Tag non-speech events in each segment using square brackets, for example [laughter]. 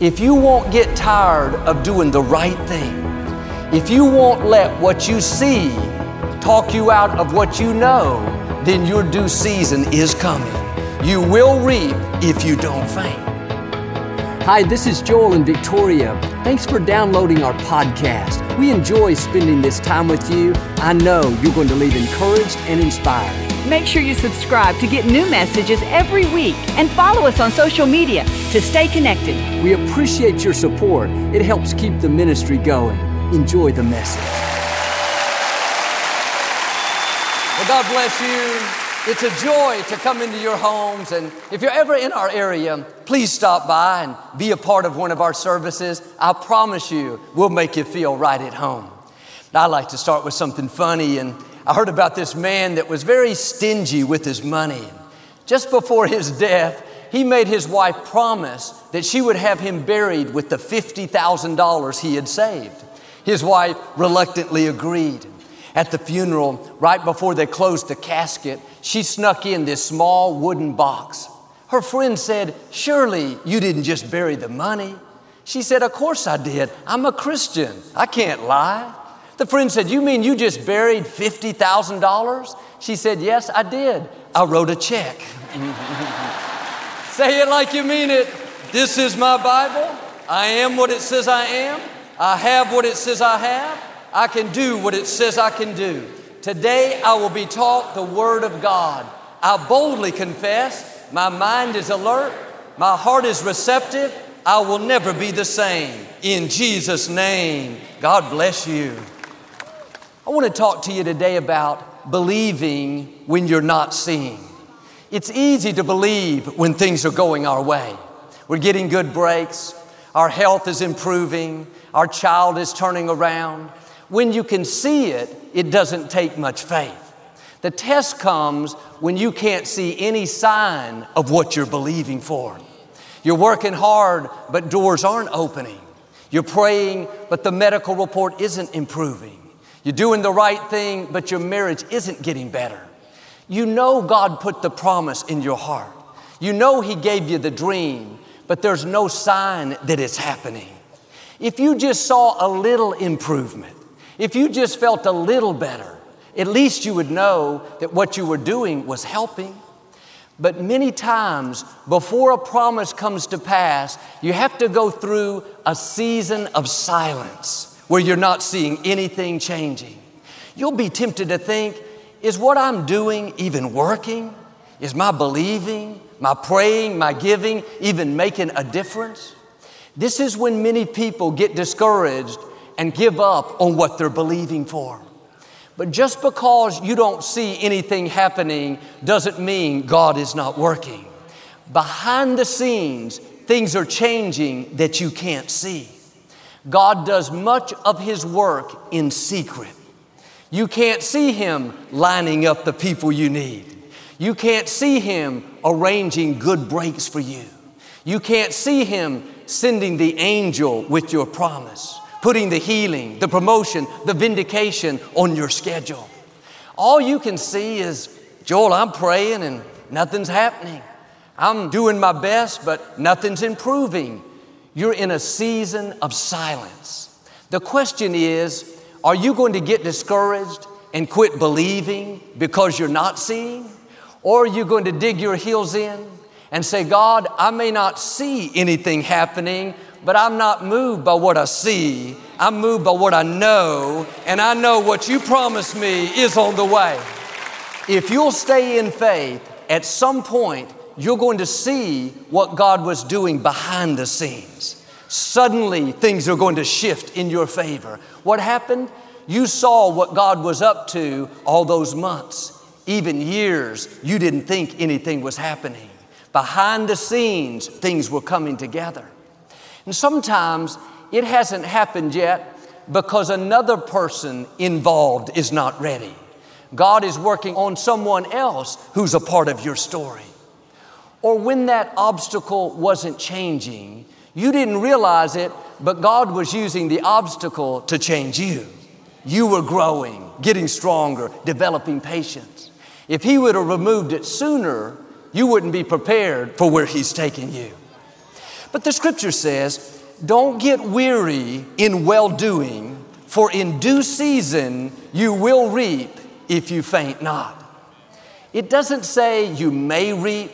If you won't get tired of doing the right thing, if you won't let what you see talk you out of what you know, then your due season is coming. You will reap if you don't faint. Hi, this is Joel and Victoria. Thanks for downloading our podcast. We enjoy spending this time with you. I know you're going to leave encouraged and inspired. Make sure you subscribe to get new messages every week and follow us on social media to stay connected. We appreciate your support. It helps keep the ministry going. Enjoy the message. Well, God bless you. It's a joy to come into your homes. And if you're ever in our area, please stop by and be a part of one of our services. I promise you, we'll make you feel right at home. I like to start with something funny. And I heard about this man that was very stingy with his money. Just before his death, he made his wife promise that she would have him buried with the $50,000 he had saved. His wife reluctantly agreed. At the funeral, right before they closed the casket, she snuck in this small wooden box. Her friend said, Surely you didn't just bury the money. She said, Of course I did. I'm a Christian. I can't lie. The friend said, You mean you just buried $50,000? She said, Yes, I did. I wrote a check. [laughs] Say it like you mean it. This is my Bible. I am what it says I am. I have what it says I have. I can do what it says I can do. Today I will be taught the Word of God. I boldly confess, my mind is alert, my heart is receptive, I will never be the same. In Jesus' name, God bless you. I want to talk to you today about believing when you're not seeing. It's easy to believe when things are going our way. We're getting good breaks, our health is improving, our child is turning around, when you can see it, it doesn't take much faith. The test comes when you can't see any sign of what you're believing for. You're working hard, but doors aren't opening. You're praying, but the medical report isn't improving. You're doing the right thing, but your marriage isn't getting better. You know God put the promise in your heart. You know He gave you the dream, but there's no sign that it's happening. If you just saw a little improvement, if you just felt a little better, at least you would know that what you were doing was helping. But many times, before a promise comes to pass, you have to go through a season of silence where you're not seeing anything changing. You'll be tempted to think, is what I'm doing even working? Is my believing, my praying, my giving even making a difference? This is when many people get discouraged and give up on what they're believing for. But just because you don't see anything happening doesn't mean God is not working. Behind the scenes, things are changing that you can't see. God does much of His work in secret. You can't see Him lining up the people you need. You can't see Him arranging good breaks for you. You can't see Him sending the angel with your promise putting the healing, the promotion, the vindication on your schedule. All you can see is, Joel, I'm praying and nothing's happening. I'm doing my best, but nothing's improving. You're in a season of silence. The question is, are you going to get discouraged and quit believing because you're not seeing? Or are you going to dig your heels in and say, God, I may not see anything happening, but I'm not moved by what I see. I'm moved by what I know, and I know what you promised me is on the way. If you'll stay in faith, at some point, you're going to see what God was doing behind the scenes. Suddenly, things are going to shift in your favor. What happened? You saw what God was up to all those months, even years, you didn't think anything was happening. Behind the scenes, things were coming together. And sometimes it hasn't happened yet because another person involved is not ready. God is working on someone else who's a part of your story. Or when that obstacle wasn't changing, you didn't realize it, but God was using the obstacle to change you. You were growing, getting stronger, developing patience. If He would have removed it sooner, you wouldn't be prepared for where He's taking you. But the scripture says, don't get weary in well doing, for in due season you will reap if you faint not. It doesn't say you may reap,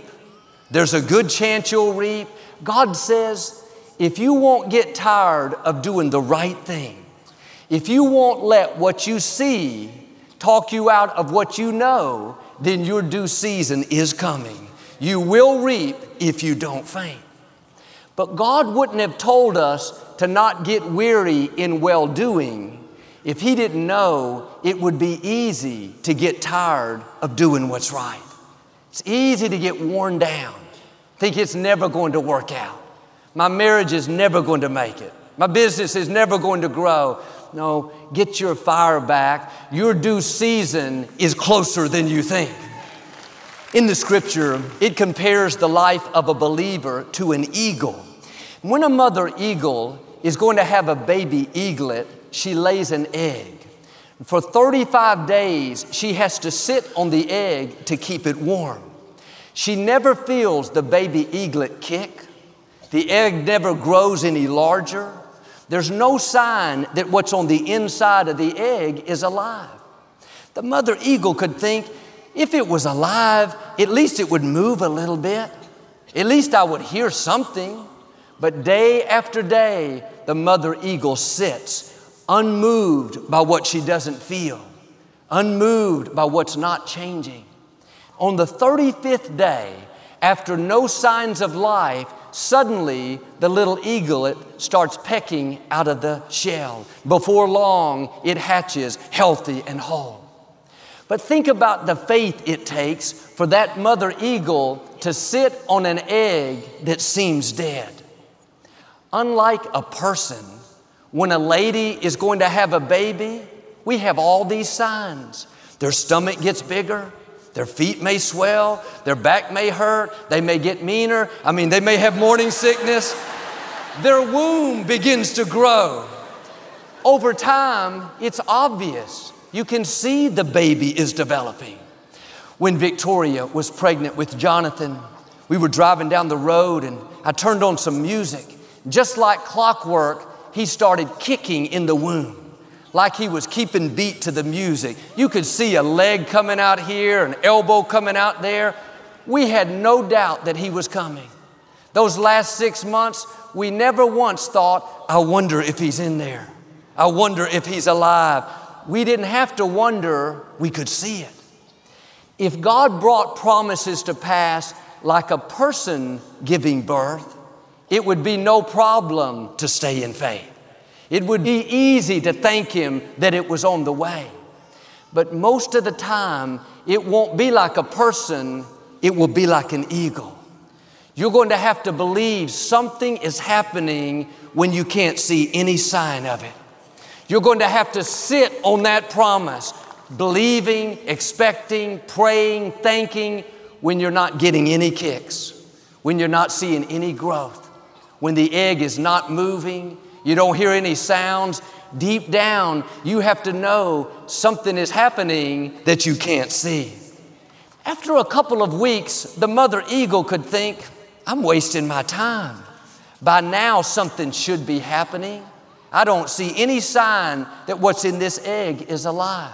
there's a good chance you'll reap. God says, if you won't get tired of doing the right thing, if you won't let what you see talk you out of what you know, then your due season is coming. You will reap if you don't faint. But God wouldn't have told us to not get weary in well doing if He didn't know it would be easy to get tired of doing what's right. It's easy to get worn down, think it's never going to work out. My marriage is never going to make it. My business is never going to grow. No, get your fire back. Your due season is closer than you think. In the scripture, it compares the life of a believer to an eagle. When a mother eagle is going to have a baby eaglet, she lays an egg. For 35 days, she has to sit on the egg to keep it warm. She never feels the baby eaglet kick. The egg never grows any larger. There's no sign that what's on the inside of the egg is alive. The mother eagle could think, if it was alive, at least it would move a little bit. At least I would hear something. But day after day, the mother eagle sits unmoved by what she doesn't feel, unmoved by what's not changing. On the 35th day, after no signs of life, suddenly the little eaglet starts pecking out of the shell. Before long, it hatches healthy and whole. But think about the faith it takes for that mother eagle to sit on an egg that seems dead. Unlike a person, when a lady is going to have a baby, we have all these signs. Their stomach gets bigger, their feet may swell, their back may hurt, they may get meaner. I mean, they may have morning sickness. Their womb begins to grow. Over time, it's obvious. You can see the baby is developing. When Victoria was pregnant with Jonathan, we were driving down the road and I turned on some music. Just like clockwork, he started kicking in the womb like he was keeping beat to the music. You could see a leg coming out here, an elbow coming out there. We had no doubt that he was coming. Those last six months, we never once thought, I wonder if he's in there. I wonder if he's alive. We didn't have to wonder, we could see it. If God brought promises to pass like a person giving birth, it would be no problem to stay in faith. It would be easy to thank Him that it was on the way. But most of the time, it won't be like a person, it will be like an eagle. You're going to have to believe something is happening when you can't see any sign of it. You're going to have to sit on that promise, believing, expecting, praying, thanking when you're not getting any kicks, when you're not seeing any growth when the egg is not moving, you don't hear any sounds, deep down, you have to know something is happening that you can't see. After a couple of weeks, the mother eagle could think, I'm wasting my time. By now, something should be happening. I don't see any sign that what's in this egg is alive.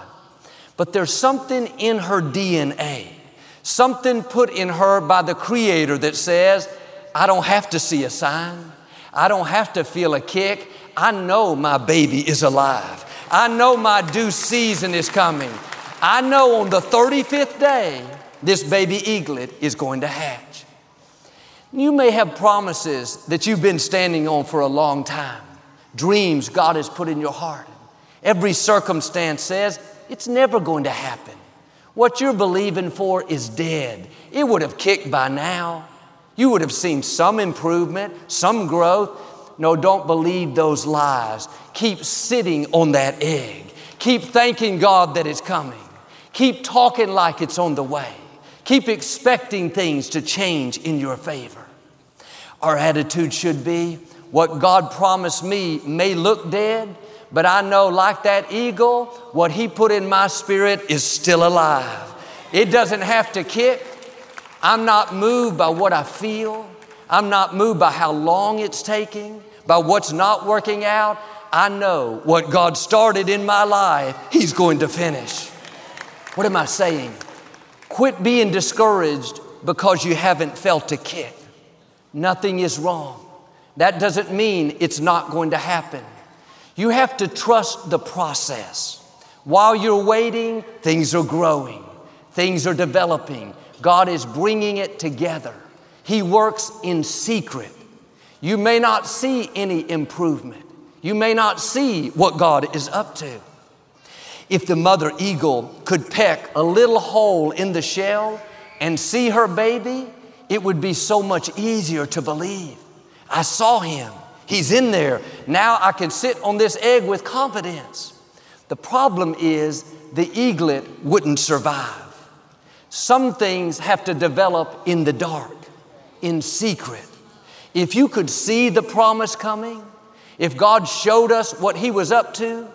But there's something in her DNA, something put in her by the Creator that says, I don't have to see a sign. I don't have to feel a kick. I know my baby is alive. I know my due season is coming. I know on the 35th day, this baby eaglet is going to hatch. You may have promises that you've been standing on for a long time, dreams God has put in your heart. Every circumstance says it's never going to happen. What you're believing for is dead. It would have kicked by now. You would have seen some improvement, some growth. No, don't believe those lies. Keep sitting on that egg. Keep thanking God that it's coming. Keep talking like it's on the way. Keep expecting things to change in your favor. Our attitude should be what God promised me may look dead, but I know, like that eagle, what He put in my spirit is still alive. It doesn't have to kick, I'm not moved by what I feel. I'm not moved by how long it's taking, by what's not working out. I know what God started in my life, He's going to finish. What am I saying? Quit being discouraged because you haven't felt a kick. Nothing is wrong. That doesn't mean it's not going to happen. You have to trust the process. While you're waiting, things are growing, things are developing. God is bringing it together. He works in secret. You may not see any improvement. You may not see what God is up to. If the mother eagle could peck a little hole in the shell and see her baby, it would be so much easier to believe. I saw him. He's in there. Now I can sit on this egg with confidence. The problem is the eaglet wouldn't survive. Some things have to develop in the dark, in secret. If you could see the promise coming, if God showed us what He was up to,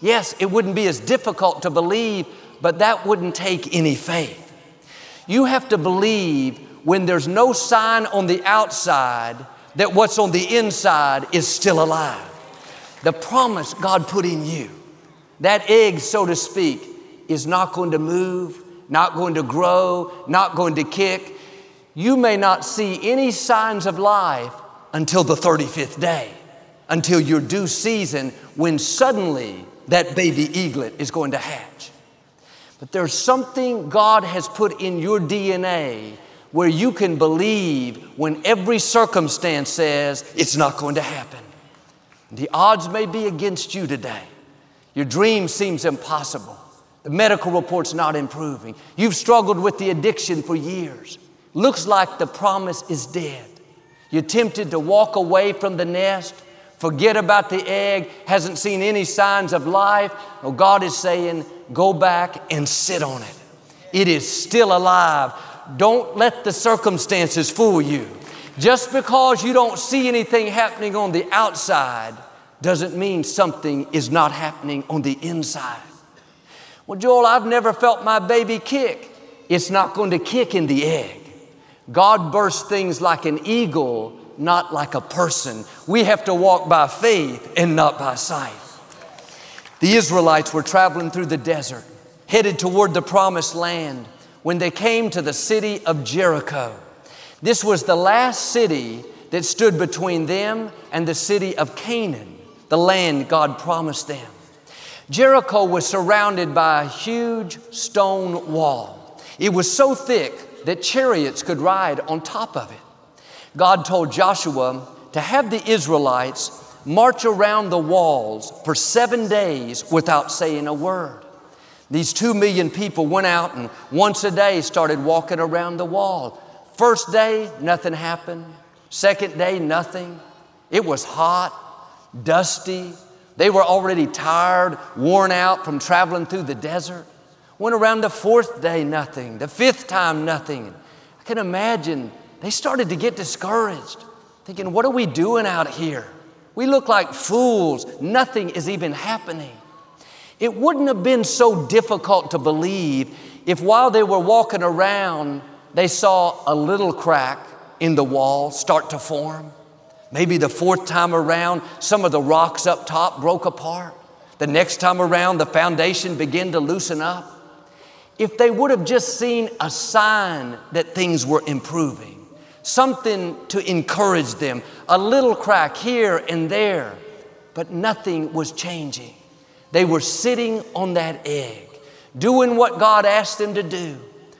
yes, it wouldn't be as difficult to believe, but that wouldn't take any faith. You have to believe when there's no sign on the outside that what's on the inside is still alive. The promise God put in you, that egg, so to speak, is not going to move, not going to grow, not going to kick. You may not see any signs of life until the 35th day, until your due season when suddenly that baby eaglet is going to hatch. But there's something God has put in your DNA where you can believe when every circumstance says it's not going to happen. The odds may be against you today. Your dream seems impossible. The medical report's not improving. You've struggled with the addiction for years. Looks like the promise is dead. You're tempted to walk away from the nest, forget about the egg, hasn't seen any signs of life. Well, God is saying, go back and sit on it. It is still alive. Don't let the circumstances fool you. Just because you don't see anything happening on the outside doesn't mean something is not happening on the inside. Well, Joel, I've never felt my baby kick. It's not going to kick in the egg. God bursts things like an eagle, not like a person. We have to walk by faith and not by sight. The Israelites were traveling through the desert, headed toward the promised land when they came to the city of Jericho. This was the last city that stood between them and the city of Canaan, the land God promised them. Jericho was surrounded by a huge stone wall. It was so thick that chariots could ride on top of it. God told Joshua to have the Israelites march around the walls for seven days without saying a word. These two million people went out and once a day started walking around the wall. First day, nothing happened. Second day, nothing. It was hot, dusty. They were already tired, worn out from traveling through the desert. Went around the fourth day, nothing. The fifth time, nothing. I can imagine they started to get discouraged, thinking, What are we doing out here? We look like fools. Nothing is even happening. It wouldn't have been so difficult to believe if while they were walking around, they saw a little crack in the wall start to form. Maybe the fourth time around, some of the rocks up top broke apart. The next time around, the foundation began to loosen up. If they would have just seen a sign that things were improving, something to encourage them, a little crack here and there, but nothing was changing. They were sitting on that egg, doing what God asked them to do,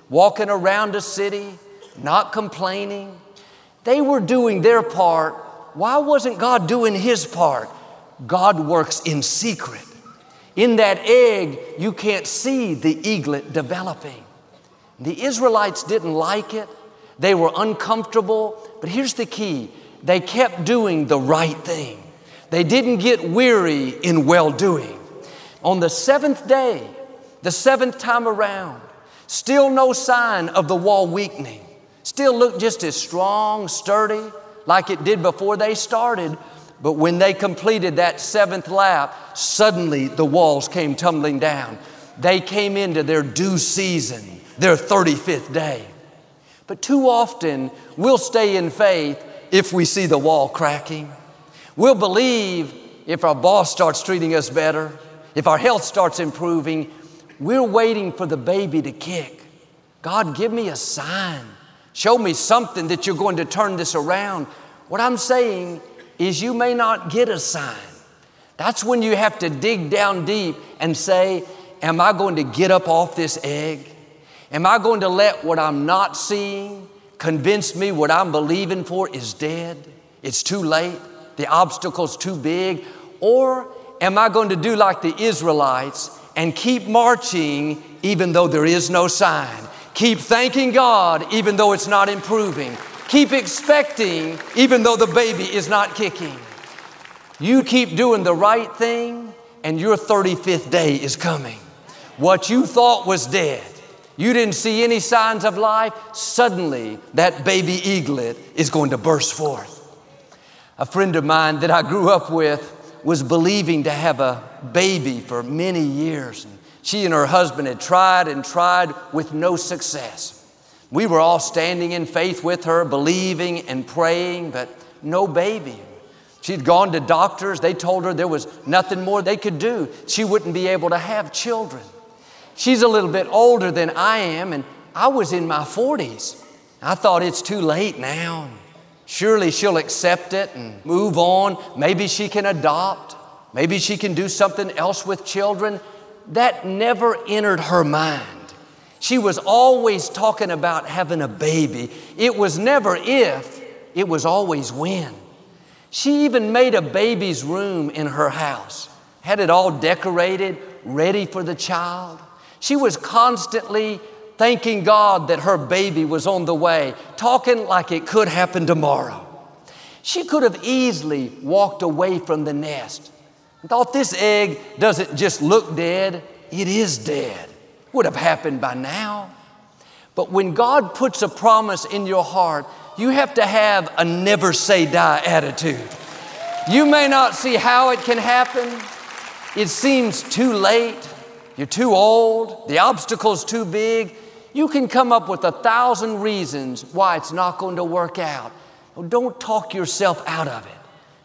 walking around a city, not complaining. They were doing their part. Why wasn't God doing His part? God works in secret. In that egg, you can't see the eaglet developing. The Israelites didn't like it. They were uncomfortable. But here's the key they kept doing the right thing. They didn't get weary in well doing. On the seventh day, the seventh time around, still no sign of the wall weakening. Still looked just as strong, sturdy, like it did before they started. But when they completed that seventh lap, suddenly the walls came tumbling down. They came into their due season, their 35th day. But too often, we'll stay in faith if we see the wall cracking. We'll believe if our boss starts treating us better, if our health starts improving. We're waiting for the baby to kick. God, give me a sign. Show me something that you're going to turn this around. What I'm saying is, you may not get a sign. That's when you have to dig down deep and say, Am I going to get up off this egg? Am I going to let what I'm not seeing convince me what I'm believing for is dead? It's too late. The obstacle's too big. Or am I going to do like the Israelites and keep marching even though there is no sign? Keep thanking God even though it's not improving. Keep expecting even though the baby is not kicking. You keep doing the right thing, and your 35th day is coming. What you thought was dead, you didn't see any signs of life, suddenly that baby eaglet is going to burst forth. A friend of mine that I grew up with was believing to have a baby for many years. She and her husband had tried and tried with no success. We were all standing in faith with her, believing and praying, but no baby. She'd gone to doctors. They told her there was nothing more they could do. She wouldn't be able to have children. She's a little bit older than I am, and I was in my 40s. I thought it's too late now. Surely she'll accept it and move on. Maybe she can adopt. Maybe she can do something else with children. That never entered her mind. She was always talking about having a baby. It was never if, it was always when. She even made a baby's room in her house, had it all decorated, ready for the child. She was constantly thanking God that her baby was on the way, talking like it could happen tomorrow. She could have easily walked away from the nest thought this egg doesn't just look dead, it is dead. Would have happened by now. But when God puts a promise in your heart, you have to have a never say die attitude. You may not see how it can happen. It seems too late. You're too old. The obstacle's too big. You can come up with a thousand reasons why it's not going to work out. Well, don't talk yourself out of it.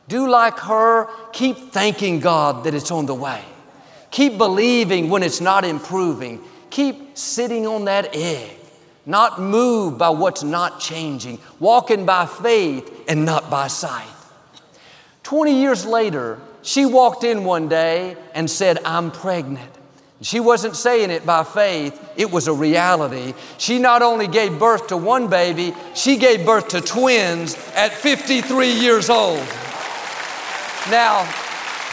Do like her. Keep thanking God that it's on the way. Keep believing when it's not improving. Keep sitting on that egg not moved by what's not changing, walking by faith and not by sight. 20 years later, she walked in one day and said, I'm pregnant. She wasn't saying it by faith, it was a reality. She not only gave birth to one baby, she gave birth to twins at 53 years old. Now,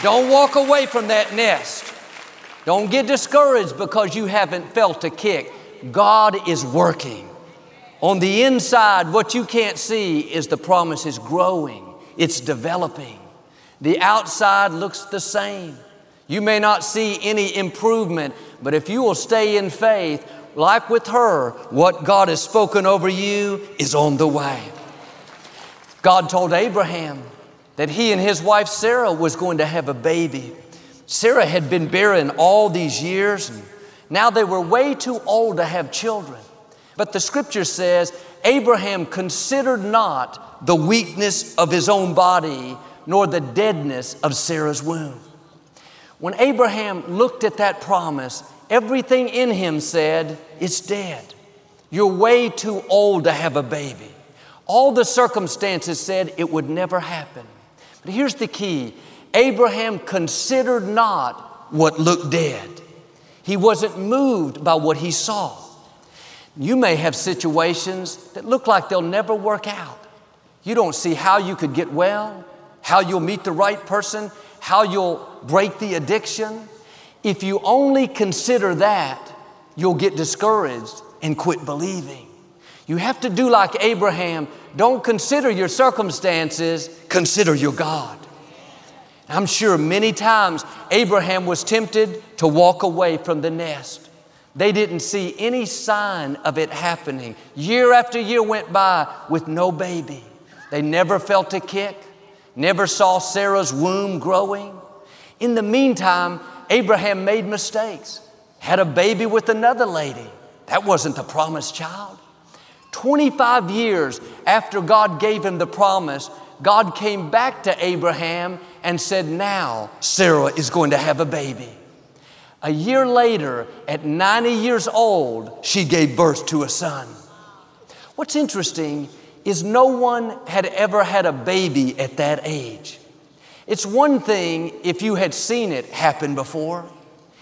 don't walk away from that nest. Don't get discouraged because you haven't felt a kick. God is working. On the inside, what you can't see is the promise is growing, it's developing. The outside looks the same. You may not see any improvement, but if you will stay in faith, like with her, what God has spoken over you is on the way. God told Abraham that he and his wife Sarah was going to have a baby. Sarah had been barren all these years. And now they were way too old to have children. But the scripture says Abraham considered not the weakness of his own body, nor the deadness of Sarah's womb. When Abraham looked at that promise, everything in him said, It's dead. You're way too old to have a baby. All the circumstances said it would never happen. But here's the key Abraham considered not what looked dead. He wasn't moved by what he saw. You may have situations that look like they'll never work out. You don't see how you could get well, how you'll meet the right person, how you'll break the addiction. If you only consider that, you'll get discouraged and quit believing. You have to do like Abraham. Don't consider your circumstances, consider your God. I'm sure many times Abraham was tempted to walk away from the nest. They didn't see any sign of it happening. Year after year went by with no baby. They never felt a kick, never saw Sarah's womb growing. In the meantime, Abraham made mistakes, had a baby with another lady. That wasn't the promised child. 25 years after God gave him the promise, God came back to Abraham and said, Now Sarah is going to have a baby. A year later, at 90 years old, she gave birth to a son. What's interesting is no one had ever had a baby at that age. It's one thing if you had seen it happen before,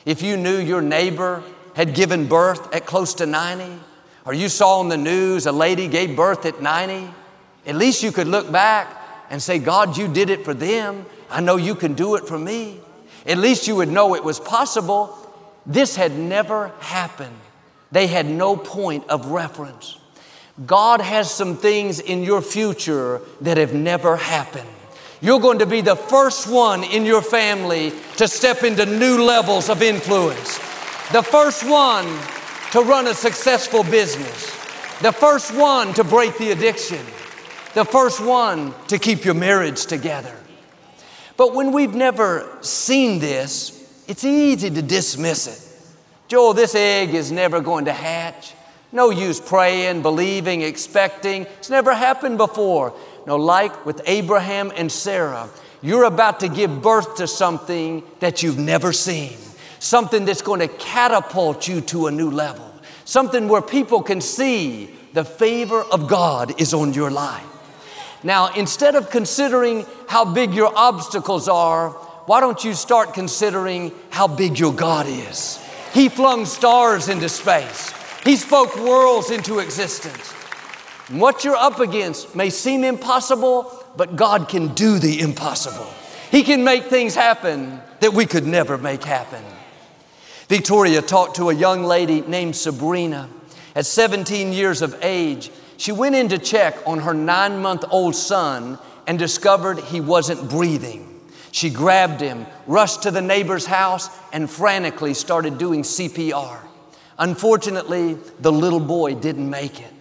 if you knew your neighbor had given birth at close to 90, or you saw on the news a lady gave birth at 90, at least you could look back and say, God, you did it for them. I know you can do it for me. At least you would know it was possible. This had never happened. They had no point of reference. God has some things in your future that have never happened. You're going to be the first one in your family to step into new levels of influence. The first one to run a successful business. The first one to break the addiction. The first one to keep your marriage together. But when we've never seen this, it's easy to dismiss it. Joel, this egg is never going to hatch. No use praying, believing, expecting. It's never happened before. No, like with Abraham and Sarah, you're about to give birth to something that you've never seen, something that's going to catapult you to a new level, something where people can see the favor of God is on your life. Now, instead of considering how big your obstacles are, why don't you start considering how big your God is? He flung stars into space. He spoke worlds into existence. And what you're up against may seem impossible, but God can do the impossible. He can make things happen that we could never make happen. Victoria talked to a young lady named Sabrina. At 17 years of age, she went in to check on her nine month old son and discovered he wasn't breathing. She grabbed him, rushed to the neighbor's house, and frantically started doing CPR. Unfortunately, the little boy didn't make it.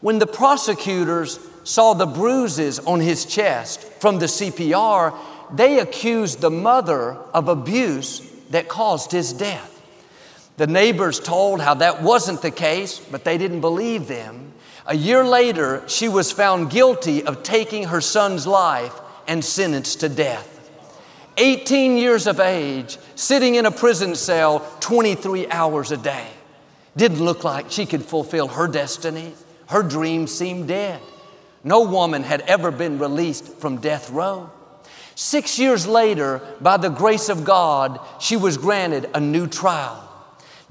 When the prosecutors saw the bruises on his chest from the CPR, they accused the mother of abuse that caused his death. The neighbors told how that wasn't the case, but they didn't believe them. A year later, she was found guilty of taking her son's life and sentenced to death. 18 years of age, sitting in a prison cell 23 hours a day. Didn't look like she could fulfill her destiny. Her dreams seemed dead. No woman had ever been released from death row. Six years later, by the grace of God, she was granted a new trial.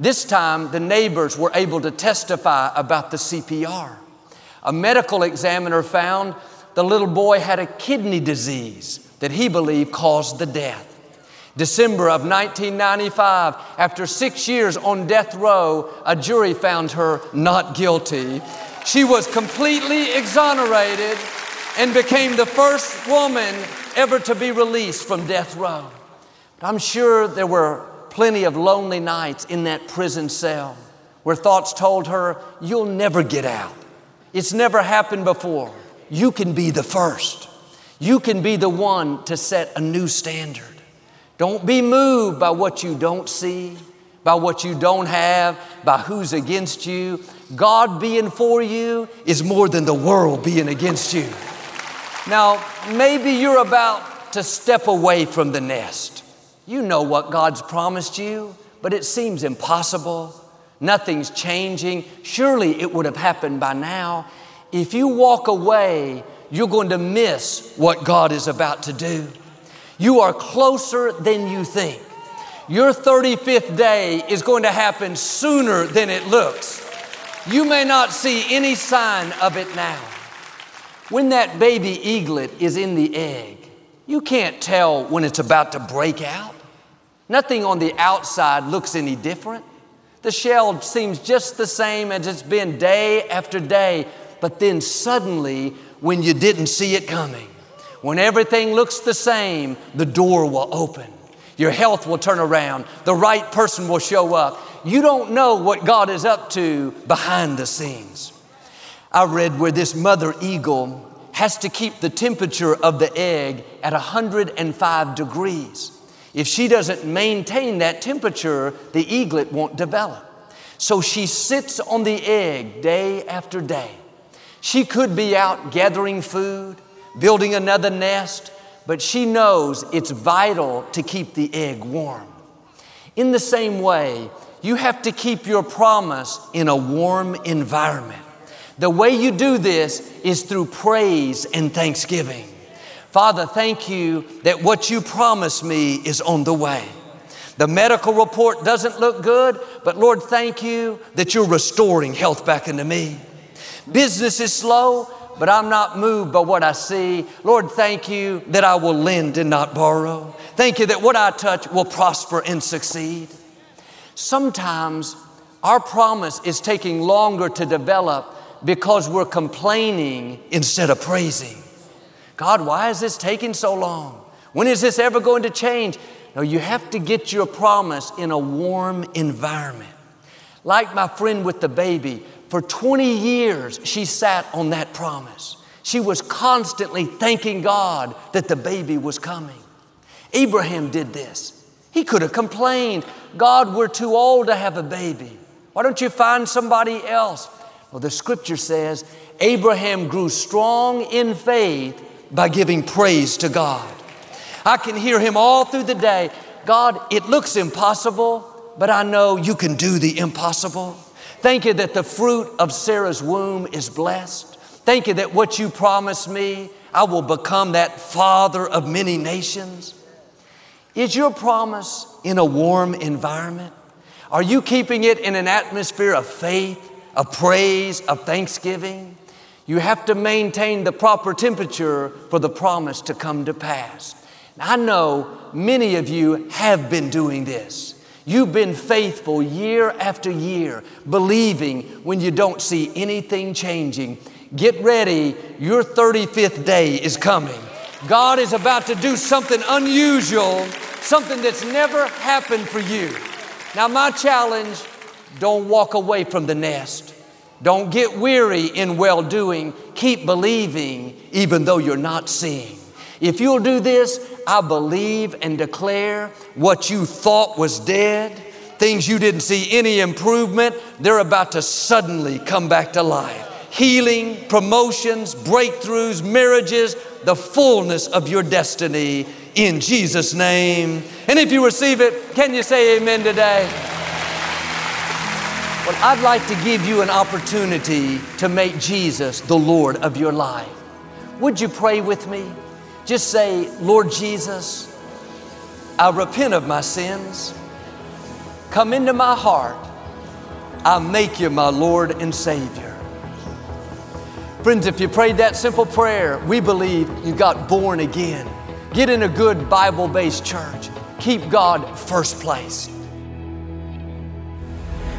This time, the neighbors were able to testify about the CPR. A medical examiner found the little boy had a kidney disease that he believed caused the death. December of 1995, after six years on death row, a jury found her not guilty. She was completely exonerated and became the first woman ever to be released from death row. But I'm sure there were plenty of lonely nights in that prison cell where thoughts told her, You'll never get out. It's never happened before. You can be the first. You can be the one to set a new standard. Don't be moved by what you don't see, by what you don't have, by who's against you. God being for you is more than the world being against you. Now, maybe you're about to step away from the nest. You know what God's promised you, but it seems impossible. Nothing's changing. Surely it would have happened by now. If you walk away, you're going to miss what God is about to do. You are closer than you think. Your 35th day is going to happen sooner than it looks. You may not see any sign of it now. When that baby eaglet is in the egg, you can't tell when it's about to break out. Nothing on the outside looks any different. The shell seems just the same as it's been day after day, but then suddenly, when you didn't see it coming, when everything looks the same, the door will open. Your health will turn around. The right person will show up. You don't know what God is up to behind the scenes. I read where this mother eagle has to keep the temperature of the egg at 105 degrees. If she doesn't maintain that temperature, the eaglet won't develop. So she sits on the egg day after day She could be out gathering food, building another nest, but she knows it's vital to keep the egg warm. In the same way, you have to keep your promise in a warm environment. The way you do this is through praise and thanksgiving. Father, thank you that what you promised me is on the way. The medical report doesn't look good, but Lord, thank you that you're restoring health back into me. Business is slow, but I'm not moved by what I see. Lord, thank you that I will lend and not borrow. Thank you that what I touch will prosper and succeed. Sometimes our promise is taking longer to develop because we're complaining instead of praising. God, why is this taking so long? When is this ever going to change? No, you have to get your promise in a warm environment. Like my friend with the baby, for 20 years she sat on that promise. She was constantly thanking God that the baby was coming. Abraham did this. He could have complained, God, we're too old to have a baby. Why don't you find somebody else? Well, the scripture says Abraham grew strong in faith by giving praise to God. I can hear him all through the day. God, it looks impossible, but I know you can do the impossible. Thank you that the fruit of Sarah's womb is blessed. Thank you that what you promised me, I will become that father of many nations. Is your promise in a warm environment? Are you keeping it in an atmosphere of faith, of praise, of thanksgiving? You have to maintain the proper temperature for the promise to come to pass. I know many of you have been doing this. You've been faithful year after year, believing when you don't see anything changing. Get ready, your 35th day is coming. God is about to do something unusual, something that's never happened for you. Now, my challenge don't walk away from the nest. Don't get weary in well doing. Keep believing, even though you're not seeing. If you'll do this, I believe and declare what you thought was dead, things you didn't see any improvement, they're about to suddenly come back to life. Healing, promotions, breakthroughs, marriages, the fullness of your destiny in Jesus' name. And if you receive it, can you say amen today? Well, I'd like to give you an opportunity to make Jesus the Lord of your life. Would you pray with me? Just say, Lord Jesus, I repent of my sins. Come into my heart. I make you my Lord and Savior. Friends, if you prayed that simple prayer, we believe you got born again. Get in a good Bible based church. Keep God first place.